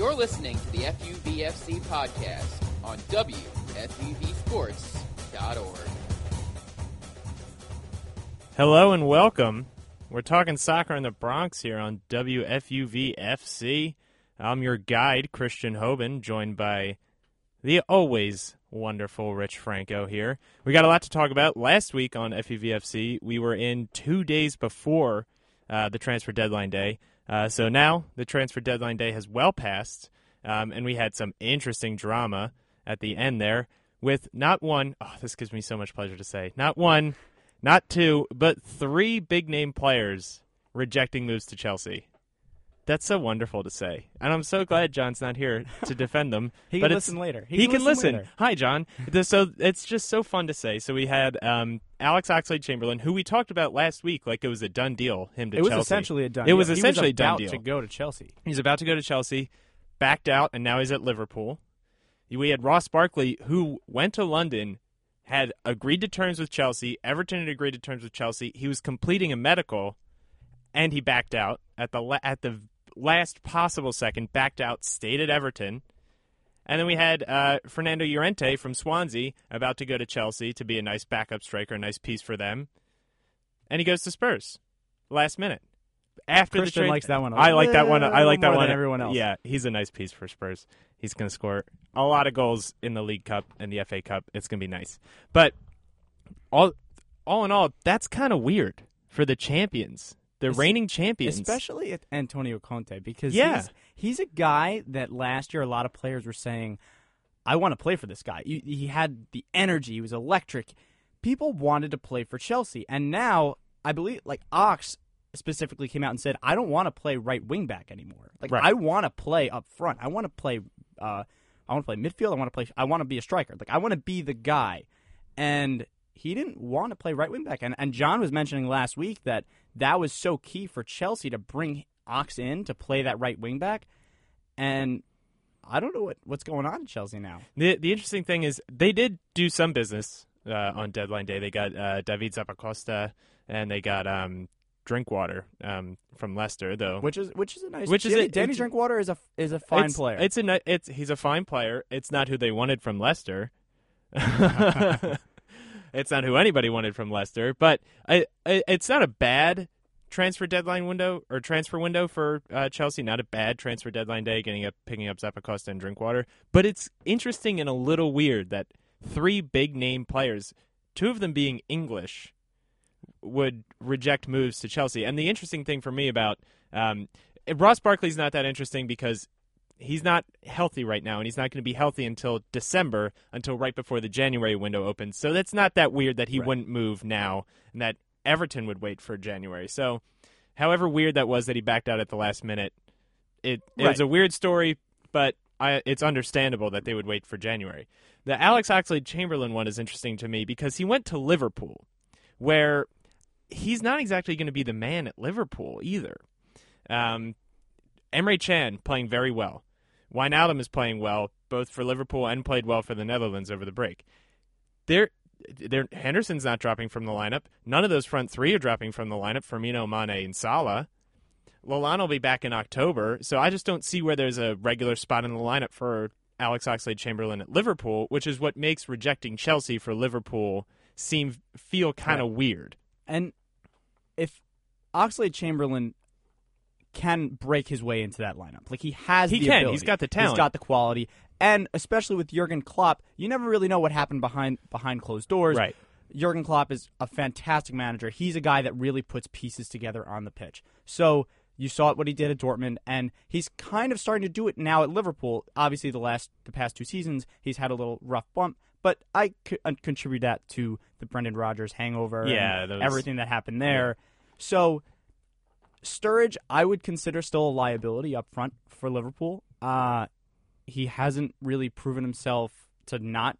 You're listening to the FUVFC podcast on WFUVSports.org. Hello and welcome. We're talking soccer in the Bronx here on WFUVFC. I'm your guide, Christian Hoban, joined by the always wonderful Rich Franco here. We got a lot to talk about. Last week on FUVFC, we were in two days before uh, the transfer deadline day. Uh, so now the transfer deadline day has well passed, um, and we had some interesting drama at the end there with not one, oh, this gives me so much pleasure to say, not one, not two, but three big name players rejecting moves to Chelsea. That's so wonderful to say, and I'm so glad John's not here to defend them. He but can listen later. He, can, listen. later. Hi, John. So it's just so fun to say. So we had um, Alex Oxlade Chamberlain, who we talked about last week, like it was a done deal. Him to It was Chelsea. essentially a done. It was deal. He essentially a done about deal. to go to Chelsea. He's about to go to Chelsea, backed out, and now he's at Liverpool. We had Ross Barkley, who went to London, had agreed to terms with Chelsea. Everton had agreed to terms with Chelsea. He was completing a medical, and he backed out at the la- at the last possible second. Backed out, stayed at Everton. And then we had uh, Fernando Llorente from Swansea about to go to Chelsea to be a nice backup striker, a nice piece for them. And he goes to Spurs last minute. After Christian the trade, likes that one a I like that one. I like that one. than everyone else. Yeah, he's a nice piece for Spurs. He's going to score a lot of goals in the League Cup and the FA Cup. It's going to be nice. But all, all in all, that's kind of weird for the champions, the reigning champions. especially at Antonio Conte, because Yeah. he's, he's a guy that last year a lot of players were saying, "I want to play for this guy." He, he had the energy; he was electric. People wanted to play for Chelsea, and now I believe like Ox specifically came out and said, "I don't want to play right wing back anymore. Like Right. I want to play up front. I want to play. Uh, I want to play midfield. I want to play. I want to be a striker. Like I want to be the guy." And he didn't want to play right wing back. And and John was mentioning last week that that was so key for Chelsea to bring Ox in to play that right wing back. And I don't know what, what's going on in Chelsea now. The the interesting thing is they did do some business uh, on deadline day. They got uh, David Zappacosta and they got um, Drinkwater um, from Leicester, though. Which is which is a nice. Which is Danny, a- Danny Drinkwater is a is a fine it's, player. It's a it's he's a fine player. It's not who they wanted from Leicester. it's not who anybody wanted from Leicester, but I, I, it's not a bad transfer deadline window or transfer window for uh, Chelsea. Not a bad transfer deadline day, getting up, picking up Zappacosta and Drinkwater. But it's interesting and a little weird that three big name players, two of them being English, would reject moves to Chelsea. And the interesting thing for me about um, Ross Barkley's not that interesting because he's not healthy right now, and he's not going to be healthy until December, until right before the January window opens. So that's not that weird that he Right. wouldn't move now, and that Everton would wait for January. So, however weird that was that he backed out at the last minute, it, it was a weird story, but I, it's understandable that they would wait for January. The Alex Oxlade Chamberlain one is interesting to me because he went to Liverpool, where he's not exactly going to be the man at Liverpool either. Um, Emre Can playing very well. Wijnaldum is playing well, both for Liverpool and played well for the Netherlands over the break. There, there. Henderson's not dropping from the lineup. None of those front three are dropping from the lineup. Firmino, Mane, and Salah. Lallana will be back in October, so I just don't see where there's a regular spot in the lineup for Alex Oxlade Chamberlain at Liverpool, which is what makes rejecting Chelsea for Liverpool seem feel kind of weird. and if Oxlade Chamberlain can break his way into that lineup, like he has, He the can. ability. He's got the talent. He's got the quality, and especially with Jurgen Klopp, you never really know what happened behind behind closed doors. Right. Jurgen Klopp is a fantastic manager. He's a guy that really puts pieces together on the pitch. So you saw what he did at Dortmund, and he's kind of starting to do it now at Liverpool. Obviously, the last the past two seasons, he's had a little rough bump, but I c- uh, contribute that to the Brendan Rodgers hangover, Yeah, and those- everything that happened there. So Sturridge, I would consider still a liability up front for Liverpool. Uh, he hasn't really proven himself to not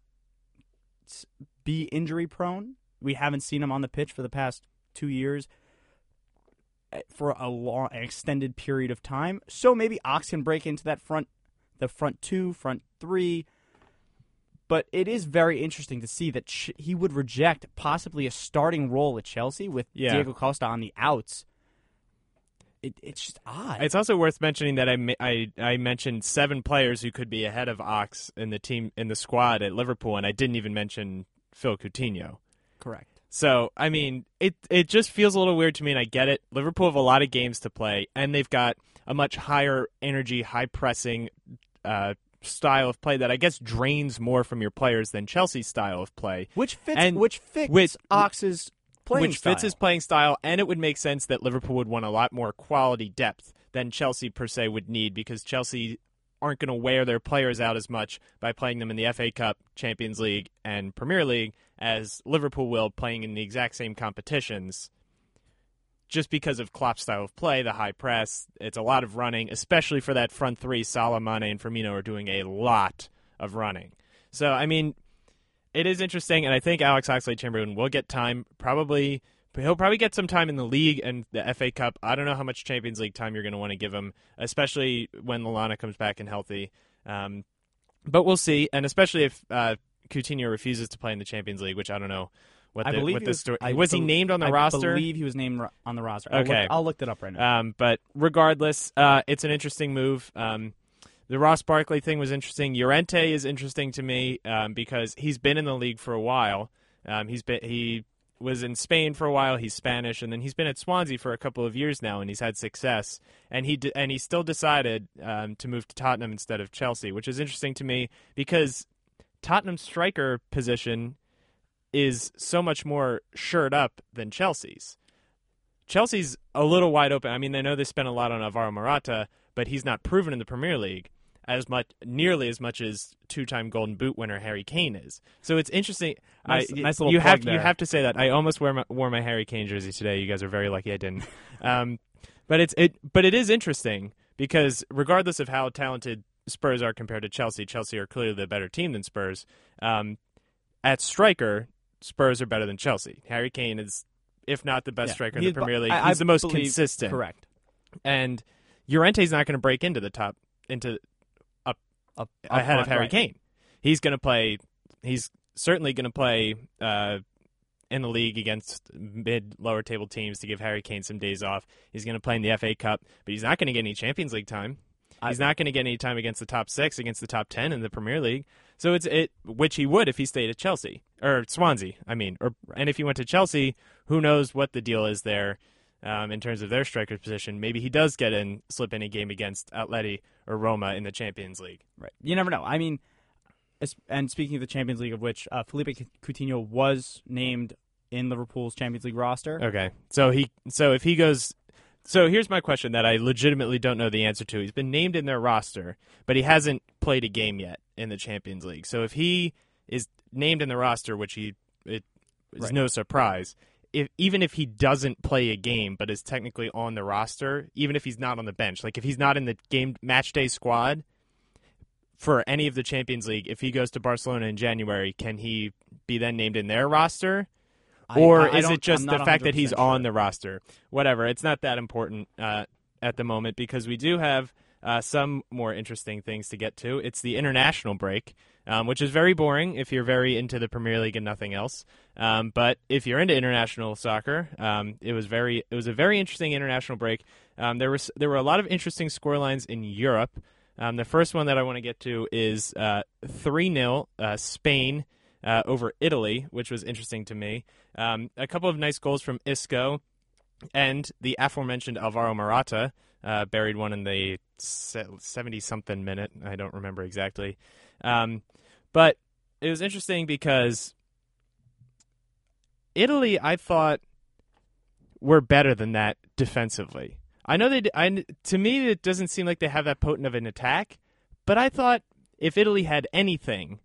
be injury prone. We haven't seen him on the pitch for the past two years eh, for a long, an extended period of time. So maybe Ox can break into that front, the front two, front three. But it is very interesting to see that ch- he would reject possibly a starting role at Chelsea with Yeah. Diego Costa on the outs. It, it's just odd. It's also worth mentioning that I, I I mentioned seven players who could be ahead of Ox in the team in the squad at Liverpool, and I didn't even mention Phil Coutinho. correct. So I mean, it it just feels a little weird to me, and I get it. Liverpool have a lot of games to play, and they've got a much higher energy, high pressing uh, style of play that I guess drains more from your players than Chelsea's style of play. Which fits And which fits with- Ox's playing which fits his playing style, and it would make sense that Liverpool would want a lot more quality depth than Chelsea per se would need because Chelsea aren't going to wear their players out as much by playing them in the FA Cup, Champions League, and Premier League as Liverpool will playing in the exact same competitions. Just because of Klopp's style of play, the high press, it's a lot of running, especially for that front three. Salah, Mane, and Firmino are doing a lot of running. So, I mean, it is interesting, and I think Alex Oxlade Chamberlain will get time. Probably, he'll probably get some time in the league and the FA Cup. I don't know how much Champions League time you're going to want to give him, especially when Lallana comes back and healthy. Um, but we'll see, and especially if uh, Coutinho refuses to play in the Champions League, which I don't know what I the, believe what the was, story I was. he named on the I roster? I believe he was named on the roster. I'll Okay. look, I'll look that up right now. Um, but regardless, uh, it's an interesting move. Um, the Ross Barkley thing was interesting. Llorente is interesting to me um, because he's been in the league for a while. Um, he's been he was in Spain for a while. He's Spanish, and then he's been at Swansea for a couple of years now, and he's had success. And he d- and he still decided um, to move to Tottenham instead of Chelsea, which is interesting to me because Tottenham's striker position is so much more shored up than Chelsea's. Chelsea's a little wide open. I mean, they know they spent a lot on Alvaro Morata, but he's not proven in the Premier League as much, nearly as much as two-time Golden Boot winner Harry Kane is. So it's interesting. Nice- I, nice little you have you have to say that. I almost wear my, wore my Harry Kane jersey today. You guys are very lucky I didn't. um, but it's it. But it is interesting because regardless of how talented Spurs are compared to Chelsea, Chelsea are clearly the better team than Spurs. Um, at striker, Spurs are better than Chelsea. Harry Kane is, if not the best Yeah. striker in the Premier League, I- I he's the most consistent. Correct. And Llorente's not going to break into the top into Up, up ahead of Harry right. Kane. He's going to play. He's certainly going to play uh, in the league against mid lower table teams to give Harry Kane some days off. He's going to play in the FA Cup, but he's not going to get any Champions League time. He's not going to get any time against the top six, against the top ten in the Premier League. So it's it, which he would if he stayed at Chelsea or Swansea. I mean, or and if he went to Chelsea, who knows what the deal is there um, in terms of their striker's position? Maybe he does get in, slip in a game against Atleti or Roma in the Champions League. Right. You never know. I mean, and speaking of the Champions League, of which uh, Philippe Coutinho was named in Liverpool's Champions League roster. Okay, so he so if he goes. So here's my question that I legitimately don't know the answer to. He's been named in their roster, but he hasn't played a game yet in the Champions League. So if he is named in the roster, which he it is Right. no surprise, if even if he doesn't play a game but is technically on the roster, even if he's not on the bench, like if he's not in the game match day squad for any of the Champions League, if he goes to Barcelona in January, can he be then named in their roster? Or I- I is it just the fact that he's 100% on the roster? Whatever, it's not that important uh, at the moment because we do have uh, some more interesting things to get to. It's the international break, um, which is very boring if you're very into the Premier League and nothing else. Um, but if you're into international soccer, um, it was very it was a very interesting international break. Um, there was there were a lot of interesting scorelines in Europe. Um, the first one that I want to get to is uh, three 0 uh, Spain uh, over Italy, which was interesting to me. Um, a couple of nice goals from Isco and the aforementioned Alvaro Morata uh, buried one in the seventy something minute. I don't remember exactly, um, but it was interesting because Italy, I thought, were better than that defensively. I know they. I, to me, it doesn't seem like they have that potent of an attack, but I thought if Italy had anything,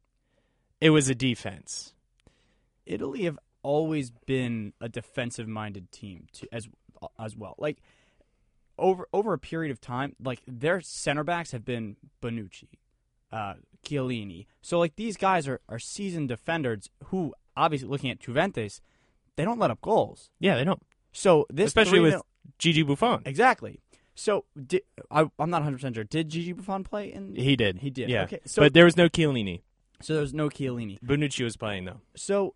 it was a defense. Italy have always been a defensive-minded team to, as as well. Like over over a period of time, like their center backs have been Bonucci, uh, Chiellini. So like these guys are, are seasoned defenders who, obviously, looking at Juventus, they don't let up goals. Yeah, they don't, So this especially 3-0 with Gigi Buffon. exactly. So di I, I'm not 100 percent sure. Did Gigi Buffon play in? He did. He did. Yeah. Okay. So but there was no Chiellini. so there was no Chiellini. Bonucci was playing though. So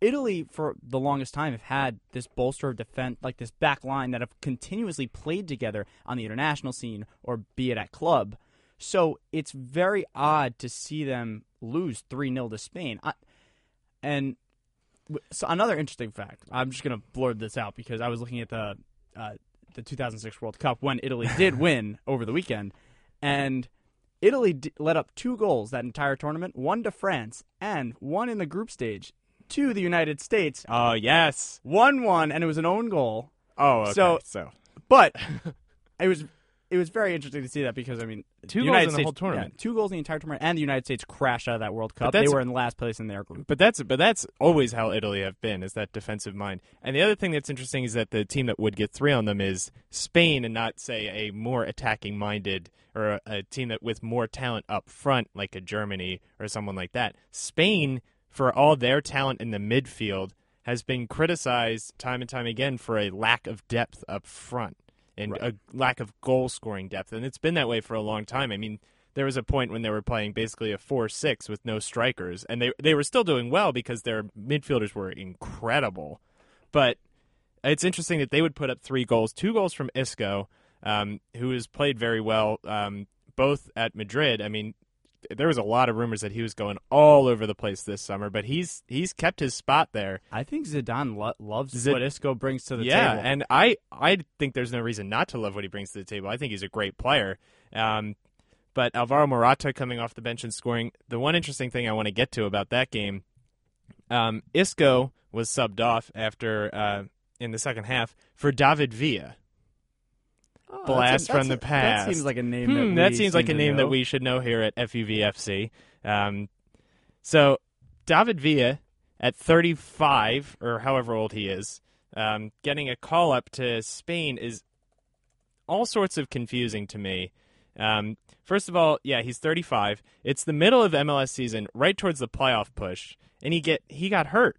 Italy for the longest time have had this bolster of defense, like this back line that have continuously played together on the international scene or be it at club. So it's very odd to see them lose 3 0 to Spain. I, and so another interesting fact, I'm just going to blurt this out because I was looking at the uh, the 2006 World Cup when Italy did win over the weekend, and Italy d- let up two goals that entire tournament, one to France and one in the group stage to the United States. Oh yes. One one, and it was an own goal. Oh, okay. So- so But it was it was very interesting to see that because I mean, Two goals United in the States, whole tournament. yeah, two goals in the entire tournament, and the United States crashed out of that World Cup. They were in last place in their group. But that's but that's always how Italy have been is that defensive mind. And the other thing that's interesting is that the team that would get three on them is Spain, and not say a more attacking minded or a, a team that with more talent up front like a Germany or someone like that. Spain, for all their talent in the midfield, has been criticized time and time again for a lack of depth up front and Right. a lack of goal scoring depth, and it's been that way for a long time. I mean there was a point when they were playing basically a four-six with no strikers, and they they were still doing well because their midfielders were incredible. But it's interesting that they would put up three goals, two goals from Isco, um, who has played very well, um, both at Madrid. I mean, there was a lot of rumors that he was going all over the place this summer, but he's he's kept his spot there. I think Zidane lo- loves Zid- what Isco brings to the yeah, table. and I I think there's no reason not to love what he brings to the table. I think he's a great player. Um, but Alvaro Morata coming off the bench and scoring. The one interesting thing I want to get to about that game, um, Isco was subbed off after uh, in the second half for David Villa. Oh, blast a- from the a- past. That seems like a name. Hmm, that, that we seems like a name that we should know here at FUVFC. Um, so David Villa at 35 or however old he is, um, getting a call up to Spain is all sorts of confusing to me. Um, first of all, yeah, he's 35. It's the middle of MLS season, right towards the playoff push, and he get he got hurt.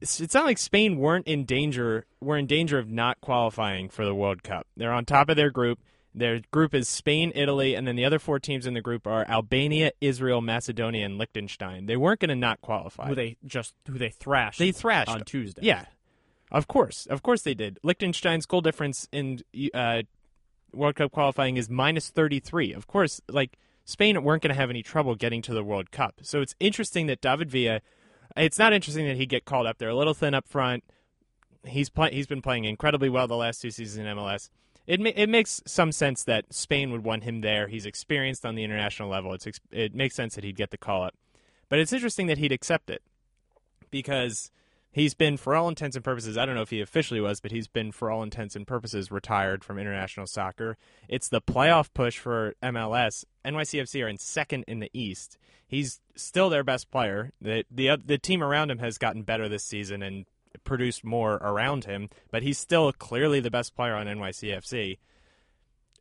It's not like Spain weren't in danger. Were in danger of not qualifying for the World Cup. They're on top of their group. Their group is Spain, Italy, and then the other four teams in the group are Albania, Israel, Macedonia, and Liechtenstein. They weren't going to not qualify. who they just who they thrashed. They thrashed on Tuesday. Yeah, of course, of course they did. Liechtenstein's goal difference in uh, World Cup qualifying is minus thirty three. Of course, like Spain weren't going to have any trouble getting to the World Cup. So it's interesting that David Villa. It's not interesting that he get called up. They're a little thin up front. He's play, he's been playing incredibly well the last two seasons in MLS. It it makes some sense that Spain would want him there. He's experienced on the international level. It's it makes sense that he'd get the call up. But it's interesting that he'd accept it because he's been, for all intents and purposes, I don't know if he officially was, but he's been, for all intents and purposes, retired from international soccer. It's the playoff push for MLS. NYCFC are in second in the East. He's still their best player. The, the, uh, the team around him has gotten better this season and produced more around him, but he's still clearly the best player on NYCFC.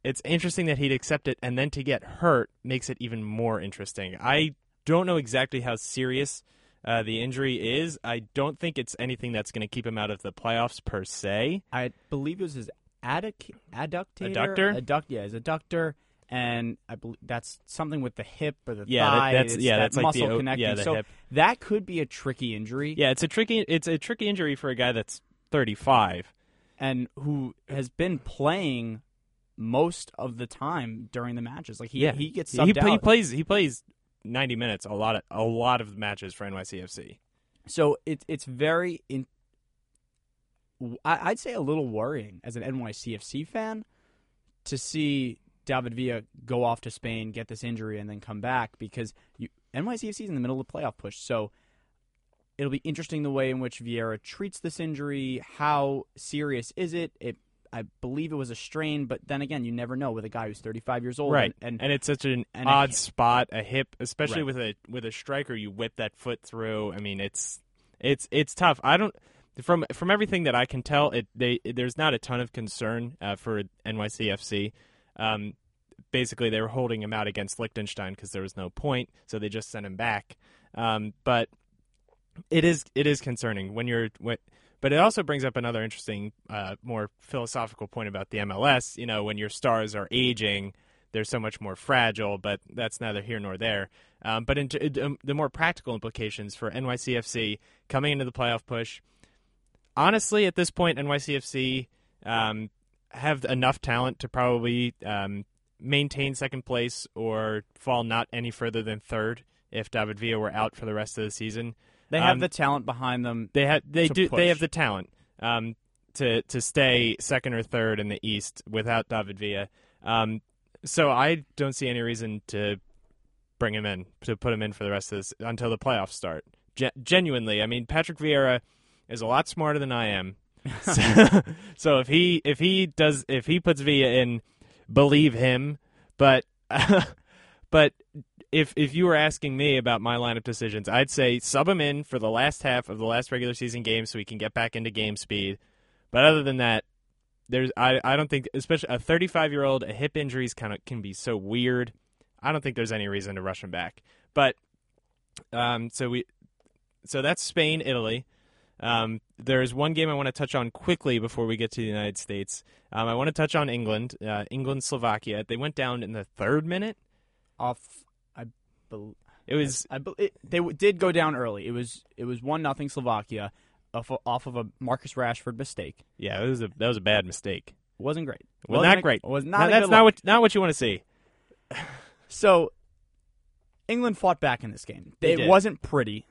It's interesting that he'd accept it, and then to get hurt makes it even more interesting. I don't know exactly how serious uh, the injury is. I don't think it's anything that's going to keep him out of the playoffs per se. I believe it was his adduc- adductor. Adductor? Adduct, yeah, his adductor, and I believe that's something with the hip or the Yeah, that- that's- It's yeah, that that's like the muscle o- connecting. yeah, the so hip. that could be a tricky injury. Yeah, it's a tricky it's a tricky injury for a guy that's 35. and who has been playing most of the time during the matches. Like he yeah, he gets he, subbed he out. plays he plays 90 minutes a lot of a lot of matches for NYCFC. So it's it's very in. I'd say a little worrying as an NYCFC fan to see David Villa go off to Spain, get this injury, and then come back because you, NYCFC is in the middle of the playoff push. So it'll be interesting the way in which Vieira treats this injury. How serious is it? It I believe it was a strain, but then again, you never know with a guy who's 35 years old. Right, and, and, it's such an and odd hip- spot, a hip, especially Right. with a with a striker. You whip that foot through. I mean, it's it's it's tough. I don't from from everything that I can tell, it they there's not a ton of concern uh, for NYCFC. Um, basically, they were holding him out against Liechtenstein because there was no point, so they just sent him back. Um, but it is it is concerning when you're when, but it also brings up another interesting, uh, more philosophical point about the MLS. You know, when your stars are aging, they're so much more fragile, but that's neither here nor there. Um, but into um, the more practical implications for NYCFC coming into the playoff push, honestly, at this point, NYCFC um, have enough talent to probably um, maintain second place or fall not any further than third if David Villa were out for the rest of the season. They have Um, the talent behind them. They have they do push. they have the talent um, to to stay second or third in the East without David Villa. Um, so I don't see any reason to bring him in to put him in for the rest of this until the playoffs start. Ge- genuinely, I mean Patrick Vieira is a lot smarter than I am. so, so if he if he does if he puts Villa in, believe him. But but if if you were asking me about my lineup decisions, I'd say sub him in for the last half of the last regular season game so he can get back into game speed. But other than that, there's I, I don't think especially a 35 year old a hip injuries kind of can be so weird. I don't think there's any reason to rush him back. But um, so we so that's Spain, Italy. Um, there's one game I want to touch on quickly before we get to the United States. Um, I want to touch on England, uh, England, Slovakia. They went down in the third minute. Off, I believe It was I bel it, they w- did go down early. It was it was one nothing Slovakia off, of- off of a Marcus Rashford mistake. yeah, it was a that was a bad mistake. It wasn't great. Well, Wasn't not a- great. Was not. No, that's not look. what not what you want to see. So, England fought back in this game. They it did. wasn't pretty.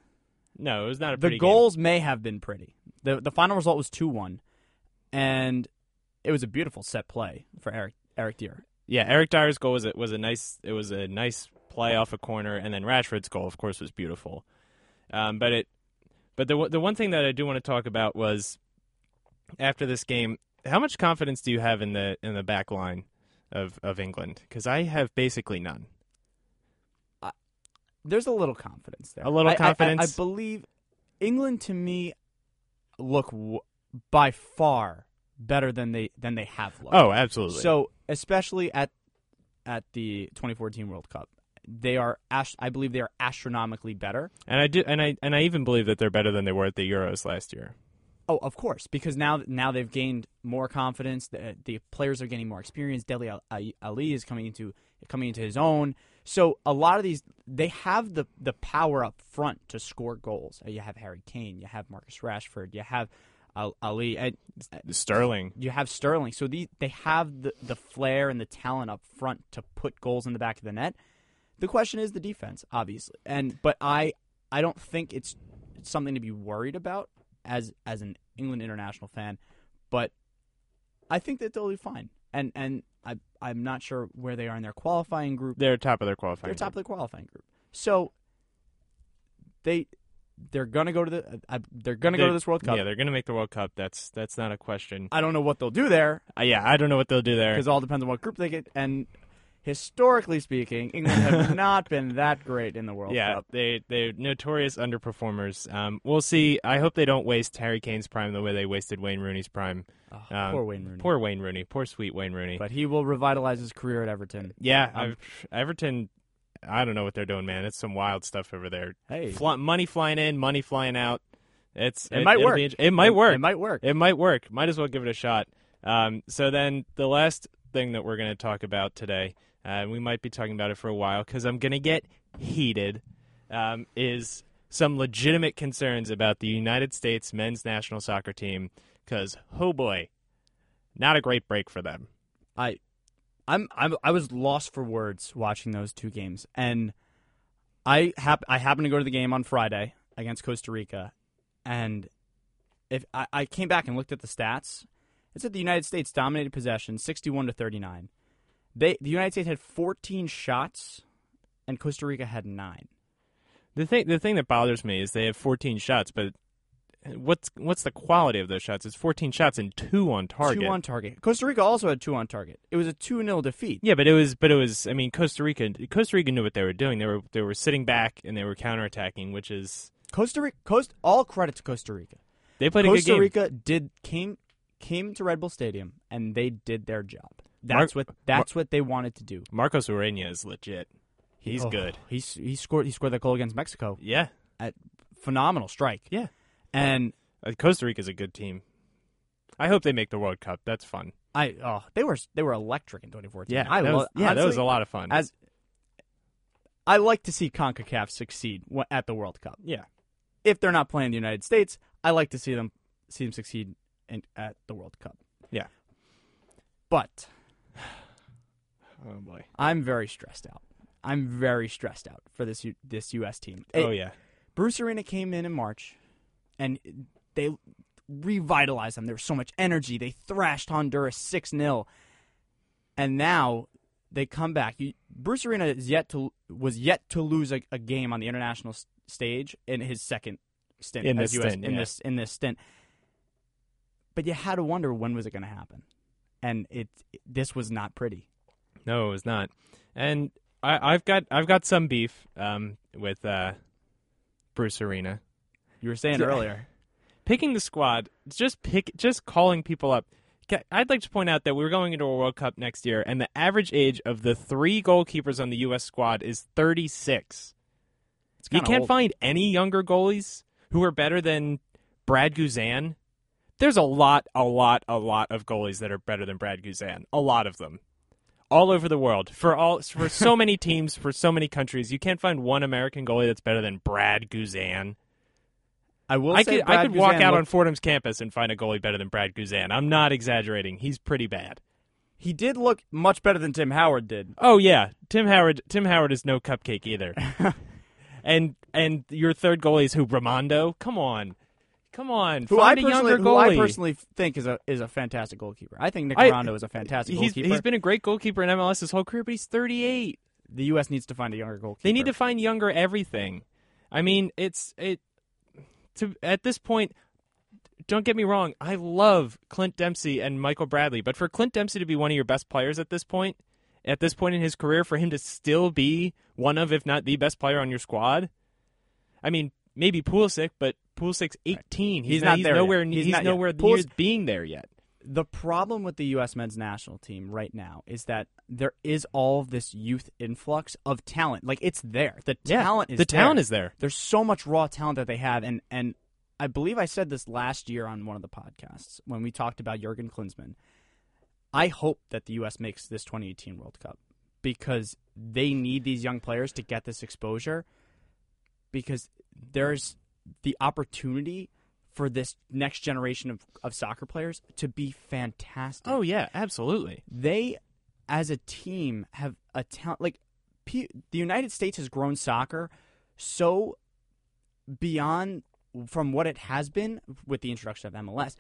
No, it was not a The pretty game. goals may have been pretty. the The final result was two one, and it was a beautiful set play for Eric Eric Dier. Yeah, Eric Dier's goal was a, was a nice it was a nice play off a corner, and then Rashford's goal, of course, was beautiful. Um, but it, but the the one thing that I do want to talk about was after this game, how much confidence do you have in the in the back line of of England? Because I have basically none. There's a little confidence there. A little I- I- I- confidence? I, believe England to me look w- by far better than they than they have looked. Oh, absolutely. So, especially at at the 2014 World Cup, they are ast- I believe they are astronomically better. and I do, and I and I even believe that they're better than they were at the Euros last year. Oh, of course, because now now they've gained more confidence. The, the players are getting more experience. Dele Al- Ali is coming into coming into his own. So a lot of these they have the the power up front to score goals. You have Harry Kane, you have Marcus Rashford, you have Ali, and Sterling. you have Sterling. So the, they have the the flair and the talent up front to put goals in the back of the net. The question is the defense, obviously, and but I I don't think it's something to be worried about as as an England international fan, but I think that they'll be fine. And and I I'm not sure where they are in their qualifying group. They're top of their qualifying. They're top group. of the qualifying group. So they they're gonna go to the uh, they're gonna go They're- to this World Cup. Yeah, they're going to make the World Cup. That's that's not a question. I don't know what they'll do there Uh, yeah, I don't know what they'll do there. because all depends on what group they get. And historically speaking, England have not been that great in the World yeah, Cup. they they're notorious underperformers. Um, we'll see. I hope they don't waste Harry Kane's prime the way they wasted Wayne Rooney's prime. Oh, Um, poor Wayne Rooney. Poor Wayne Rooney. Poor sweet Wayne Rooney. but he will revitalize his career at Everton. yeah, um, Everton. I don't know what they're doing, man. It's some wild stuff over there. Hey, Fly, money flying in, money flying out. It's It might it'll work. be it might work. It might work. It might work. Might as well give it a shot. Um, so then the last thing that we're going to talk about today, uh, we might be talking about it for a while because I'm going to get heated, um, is some legitimate concerns about the United States men's national soccer team because, oh boy, not a great break for them. I, I'm, I'm I was lost for words watching those two games, and I hap- I happened to go to the game on Friday against Costa Rica, and if I, I came back and looked at the stats, it said the United States dominated possession, sixty-one to thirty-nine. They the United States had fourteen shots, and Costa Rica had nine. The thing, the thing that bothers me is they have 14 shots, but what's what's the quality of those shots? It's 14 shots and two on target. Two on target. Costa Rica also had two on target. It was a two 0 defeat. Yeah, but it was, but it was. I mean, Costa Rica, Costa Rica knew what they were doing. They were, they were sitting back and they were counterattacking, which is Costa Rica, Coast, all credit to Costa Rica. they played a good Costa. Rica did came came to Red Bull Stadium and they did their job. That's Mark- what that's what they wanted to do. Marcos Ureña is legit. He's Oh, good. He's he scored he scored that goal against Mexico. Yeah, At phenomenal strike. yeah. And Uh, Costa Rica's a good team. I hope they make the World Cup. That's fun. I oh they were they were electric in 2014. Yeah, I that lo- was, yeah, that was a lot of fun. As I like to see Concacaf succeed at the World Cup. yeah, If they're not playing the United States, I like to see them see them succeed in, at the World Cup. Yeah. But oh boy, I'm very stressed out. I'm very stressed out for this U- this U.S. team. oh yeah, Bruce Arena came in in March, and they revitalized them. There was so much energy. They thrashed Honduras six 0 and now they come back. You, Bruce Arena is yet to was yet to lose a, a game on the international s- stage in his second stint In as this US stint, in yeah. this in this stint. But you had to wonder when was it going to happen, and it this was not pretty. no, it was not. And I, I've got I've got some beef um, with uh, Bruce Arena. You were saying earlier. picking the squad, just pick, just calling people up. I'd like to point out that we're going into a World Cup next year, and the average age of the three goalkeepers on the U.S. squad is 36. You can't old. find any younger goalies who are better than Brad Guzan. There's a lot, a lot, a lot of goalies that are better than Brad Guzan. A lot of them, all over the world, for all for so many teams, for so many countries. You can't find one American goalie that's better than Brad Guzan. I will I say could I could walk out on Fordham's campus and find a goalie better than Brad Guzan. I'm not exaggerating. He's pretty bad. He did look much better than Tim Howard did. Oh yeah, Tim Howard. Tim Howard is no cupcake either. and and your third goalie is who? Rimando. Come on, come on. Who I find a personally, younger who I personally think is a is a fantastic goalkeeper. I think Nick Rondo is a fantastic He's, goalkeeper. he's been a great goalkeeper in MLS his whole career, but he's 38. the U.S. needs to find a younger goalkeeper. They need to find younger everything. I mean, it's it to at this point. Don't get me wrong. I love Clint Dempsey and Michael Bradley, but for Clint Dempsey to be one of your best players at this point, at this point in his career, for him to still be one of, if not the best player on your squad, I mean, maybe Pulisic, but Pulisic's 18. He's, He's not he's nowhere. yet. He's, He's not yet. nowhere Pulis- near being there yet. The problem with the U.S. men's national team right now is that there is all this youth influx of talent. Like it's there. The Yeah, talent is the talent there. is there. There's so much raw talent that they have, and and I believe I said this last year on one of the podcasts when we talked about Jurgen Klinsmann. I hope that the U.S. makes this 2018 World Cup because they need these young players to get this exposure. Because there's the opportunity for this next generation of, of soccer players to be fantastic Oh yeah, absolutely. they as a team have a talent like P- the United States has grown soccer so beyond from what it has been with the introduction of MLS.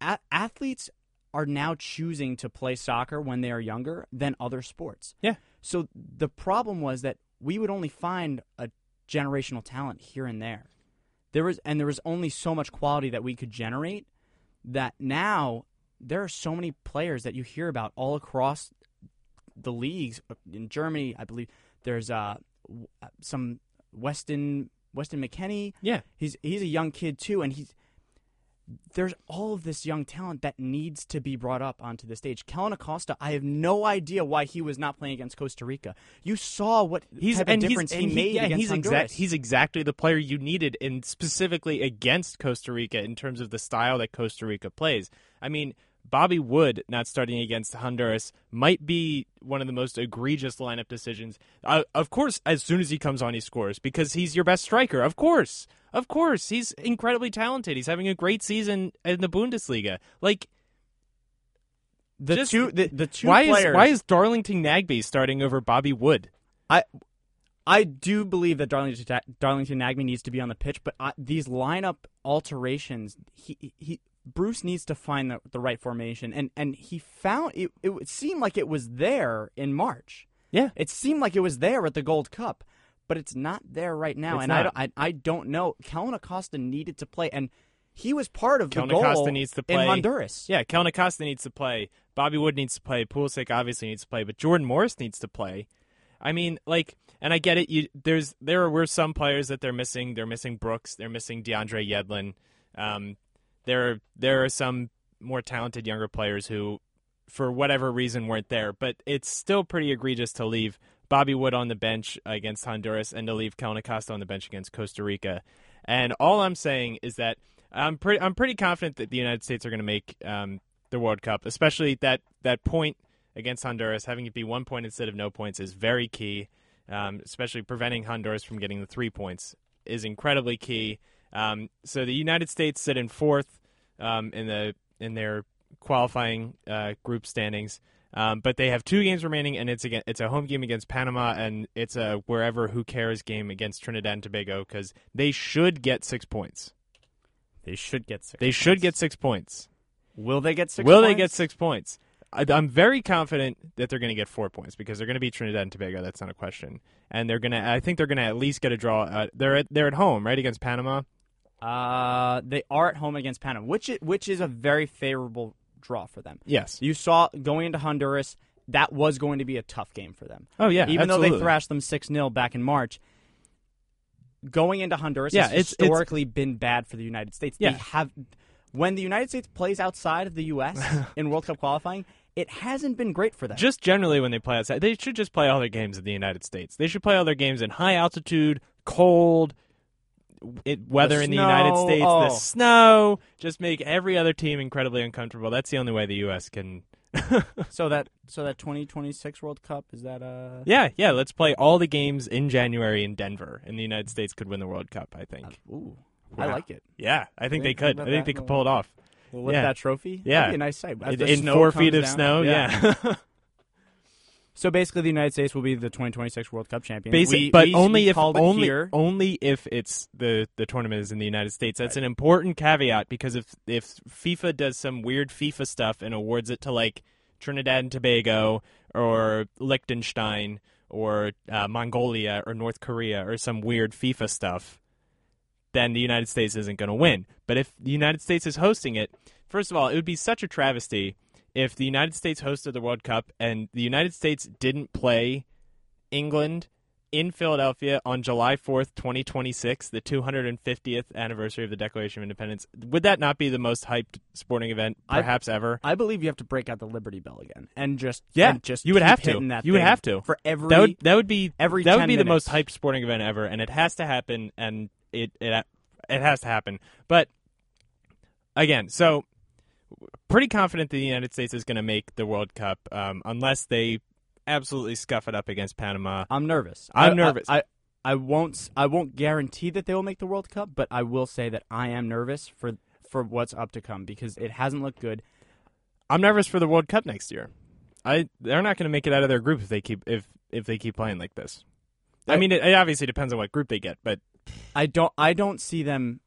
A- athletes are now choosing to play soccer when they are younger than other sports. Yeah. So the problem was that we would only find a generational talent here and there. There was and there was only so much quality that we could generate that now there are so many players that you hear about all across the leagues in Germany. I believe there's uh, some Weston Weston McKennie. Yeah. He's he's a young kid too, and he's there's all of this young talent that needs to be brought up onto the stage. Kellyn Acosta, I have no idea why he was not playing against Costa Rica. You saw what He's type and difference he's, he and made yeah, against he's Honduras. exact. He's exactly the player you needed, and specifically against Costa Rica in terms of the style that Costa Rica plays. I mean, Bobby Wood not starting against Honduras might be one of the most egregious lineup decisions. Uh, of course, as soon as he comes on, he scores because he's your best striker. Of course, of course, he's incredibly talented. He's having a great season in the Bundesliga. Like, the just- two the, the two why players. is why is Darlington Nagbe starting over Bobby Wood? I I do believe that Darlington Darlington Nagbe needs to be on the pitch, but I, these lineup alterations, he he Bruce needs to find the, the right formation, and and he found it. It seemed like it was there in March. Yeah. It seemed like it was there at the Gold Cup, but it's not there right now. It's and I don't, I I don't know. Kellyn Acosta needed to play, and he was part of Kellyn the goal Acosta needs to play. in Honduras. Yeah, Kellyn Acosta needs to play. Bobby Wood needs to play. Pulisic obviously needs to play, but Jordan Morris needs to play. I mean, like, and I get it. You there's there were some players that they're missing. They're missing Brooks. They're missing DeAndre Yedlin. Um, there there are some more talented younger players who, for whatever reason, weren't there. But it's still pretty egregious to leave Bobby Wood on the bench against Honduras and to leave Kellyn Acosta on the bench against Costa Rica. And all I'm saying is that I'm pretty I'm pretty confident that the United States are going to make um, the World Cup, especially that that point against Honduras, having it be one point instead of no points is very key. Um, especially preventing Honduras from getting the three points is incredibly key. Um, so the United States sit in fourth um, in the in their qualifying uh, group standings. Um, but they have two games remaining, and it's again it's a home game against Panama, and it's a wherever who cares game against Trinidad and Tobago because they should get six points. They should get six. They should get six points. Will they get six? Will they points? get six points? I, I'm very confident that they're going to get four points because they're going to beat Trinidad and Tobago. That's not a question, and they're going to. I think they're going to at least get a draw. Uh, they're at, they're at home, right, against Panama. Uh, they are at home against Panama, which i- which is a very favorable draw for them. Yes. You saw going into Honduras, that was going to be a tough game for them. Oh yeah. Even though they thrashed them 6 0 back in March, going into Honduras Yeah, has it's- it's- historically been bad for the United States. Yeah. They have when the United States plays outside of the U.S. in World Cup qualifying, it hasn't been great for them. just generally when they play outside, they should just play all their games in the United States. They should play all their games in high altitude, cold, it, weather in the United States, oh. the snow. Just make every other team incredibly uncomfortable. That's the only way the U.S. can. so that so that 2026 World Cup is that uh yeah, yeah. Let's play all the games in January in Denver, and the United States could win the World Cup. I think. ooh, I like it. Yeah, I think they could. I think they could pull it off. We'll lift Yeah. that trophy. Yeah. That'd be a nice sight. In, the snow four feet of down. snow. Yeah. So basically, the United States will be the 2026 World Cup champion. Basic, We- but we- only we if only only if it's the the tournament is in the United States. That's an important caveat because if if FIFA does some weird FIFA stuff and awards it to like Trinidad and Tobago or Liechtenstein or uh, Mongolia or North Korea or some weird FIFA stuff, then the United States isn't going to win. But if the United States is hosting it, first of all, it would be such a travesty if the United States hosted the World Cup and the United States didn't play England in Philadelphia on July 4th, 2026, the 250th anniversary of the Declaration of Independence. Would that not be the most hyped sporting event I- perhaps ever? I believe you have to break out the Liberty Bell again and just Yeah, and just you would have to. That You would have to. for every That would that would be every that would 10 be the most hyped sporting event ever and it has to happen and it it it has to happen. But again, so pretty confident that the United States is going to make the World Cup um, unless they absolutely scuff it up against Panama. I'm nervous. I'm I- nervous. I, I I won't I won't guarantee that they will make the World Cup, but I will say that I am nervous for for what's up to come because it hasn't looked good. I'm nervous for the World Cup next year. I they're not going to make it out of their group if they keep if if they keep playing like this. I I- mean, it, it obviously depends on what group they get, but I don't I don't see them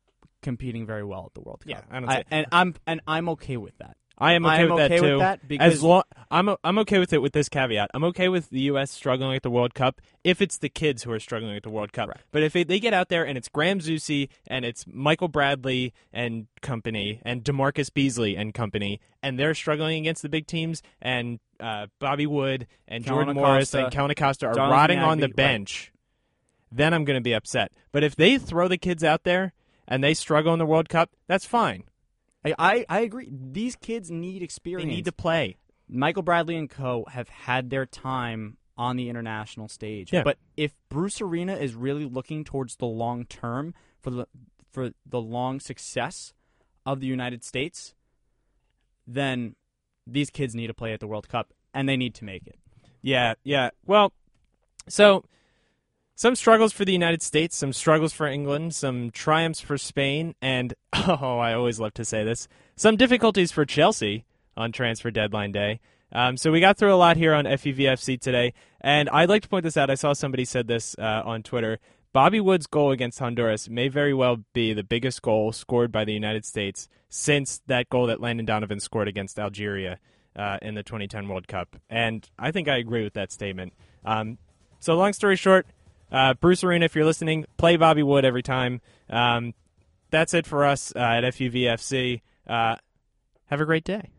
competing very well at the World Cup. Yeah, I don't see- and I'm and I'm okay with that. I am okay I am with that okay with too. that because- as long I'm o- I'm okay with it with this caveat. I'm okay with the U.S. struggling at the World Cup if it's the kids who are struggling at the World Cup. Right. But if it, they get out there and it's Graham Zusi and it's Michael Bradley and company and Demarcus Beasley and company and they're struggling against the big teams and uh, Bobby Wood and Kellyn Jordan Morris Acosta, and Kellyn Acosta are Jonathan rotting on the right. bench, then I'm going to be upset. But if they throw the kids out there and they struggle in the World Cup, that's fine. I I, I agree. These kids need experience. They need to play. Michael Bradley and Co. have had their time on the international stage. Yeah. But if Bruce Arena is really looking towards the long term for the for the long success of the United States, then these kids need to play at the World Cup and they need to make it. Yeah, yeah. Well, so some struggles for the United States, some struggles for England, some triumphs for Spain, and oh, I always love to say this, some difficulties for Chelsea on transfer deadline day. Um, so we got through a lot here on FUVFC today, and I'd like to point this out. I saw somebody said this uh, on Twitter. Bobby Wood's goal against Honduras may very well be the biggest goal scored by the United States since that goal that Landon Donovan scored against Algeria uh, in the 2010 World Cup. And I think I agree with that statement. Um, so, long story short, uh, Bruce Arena, if you're listening, play Bobby Wood every time. Um, that's it for us uh, at FUVFC. Uh, have a great day.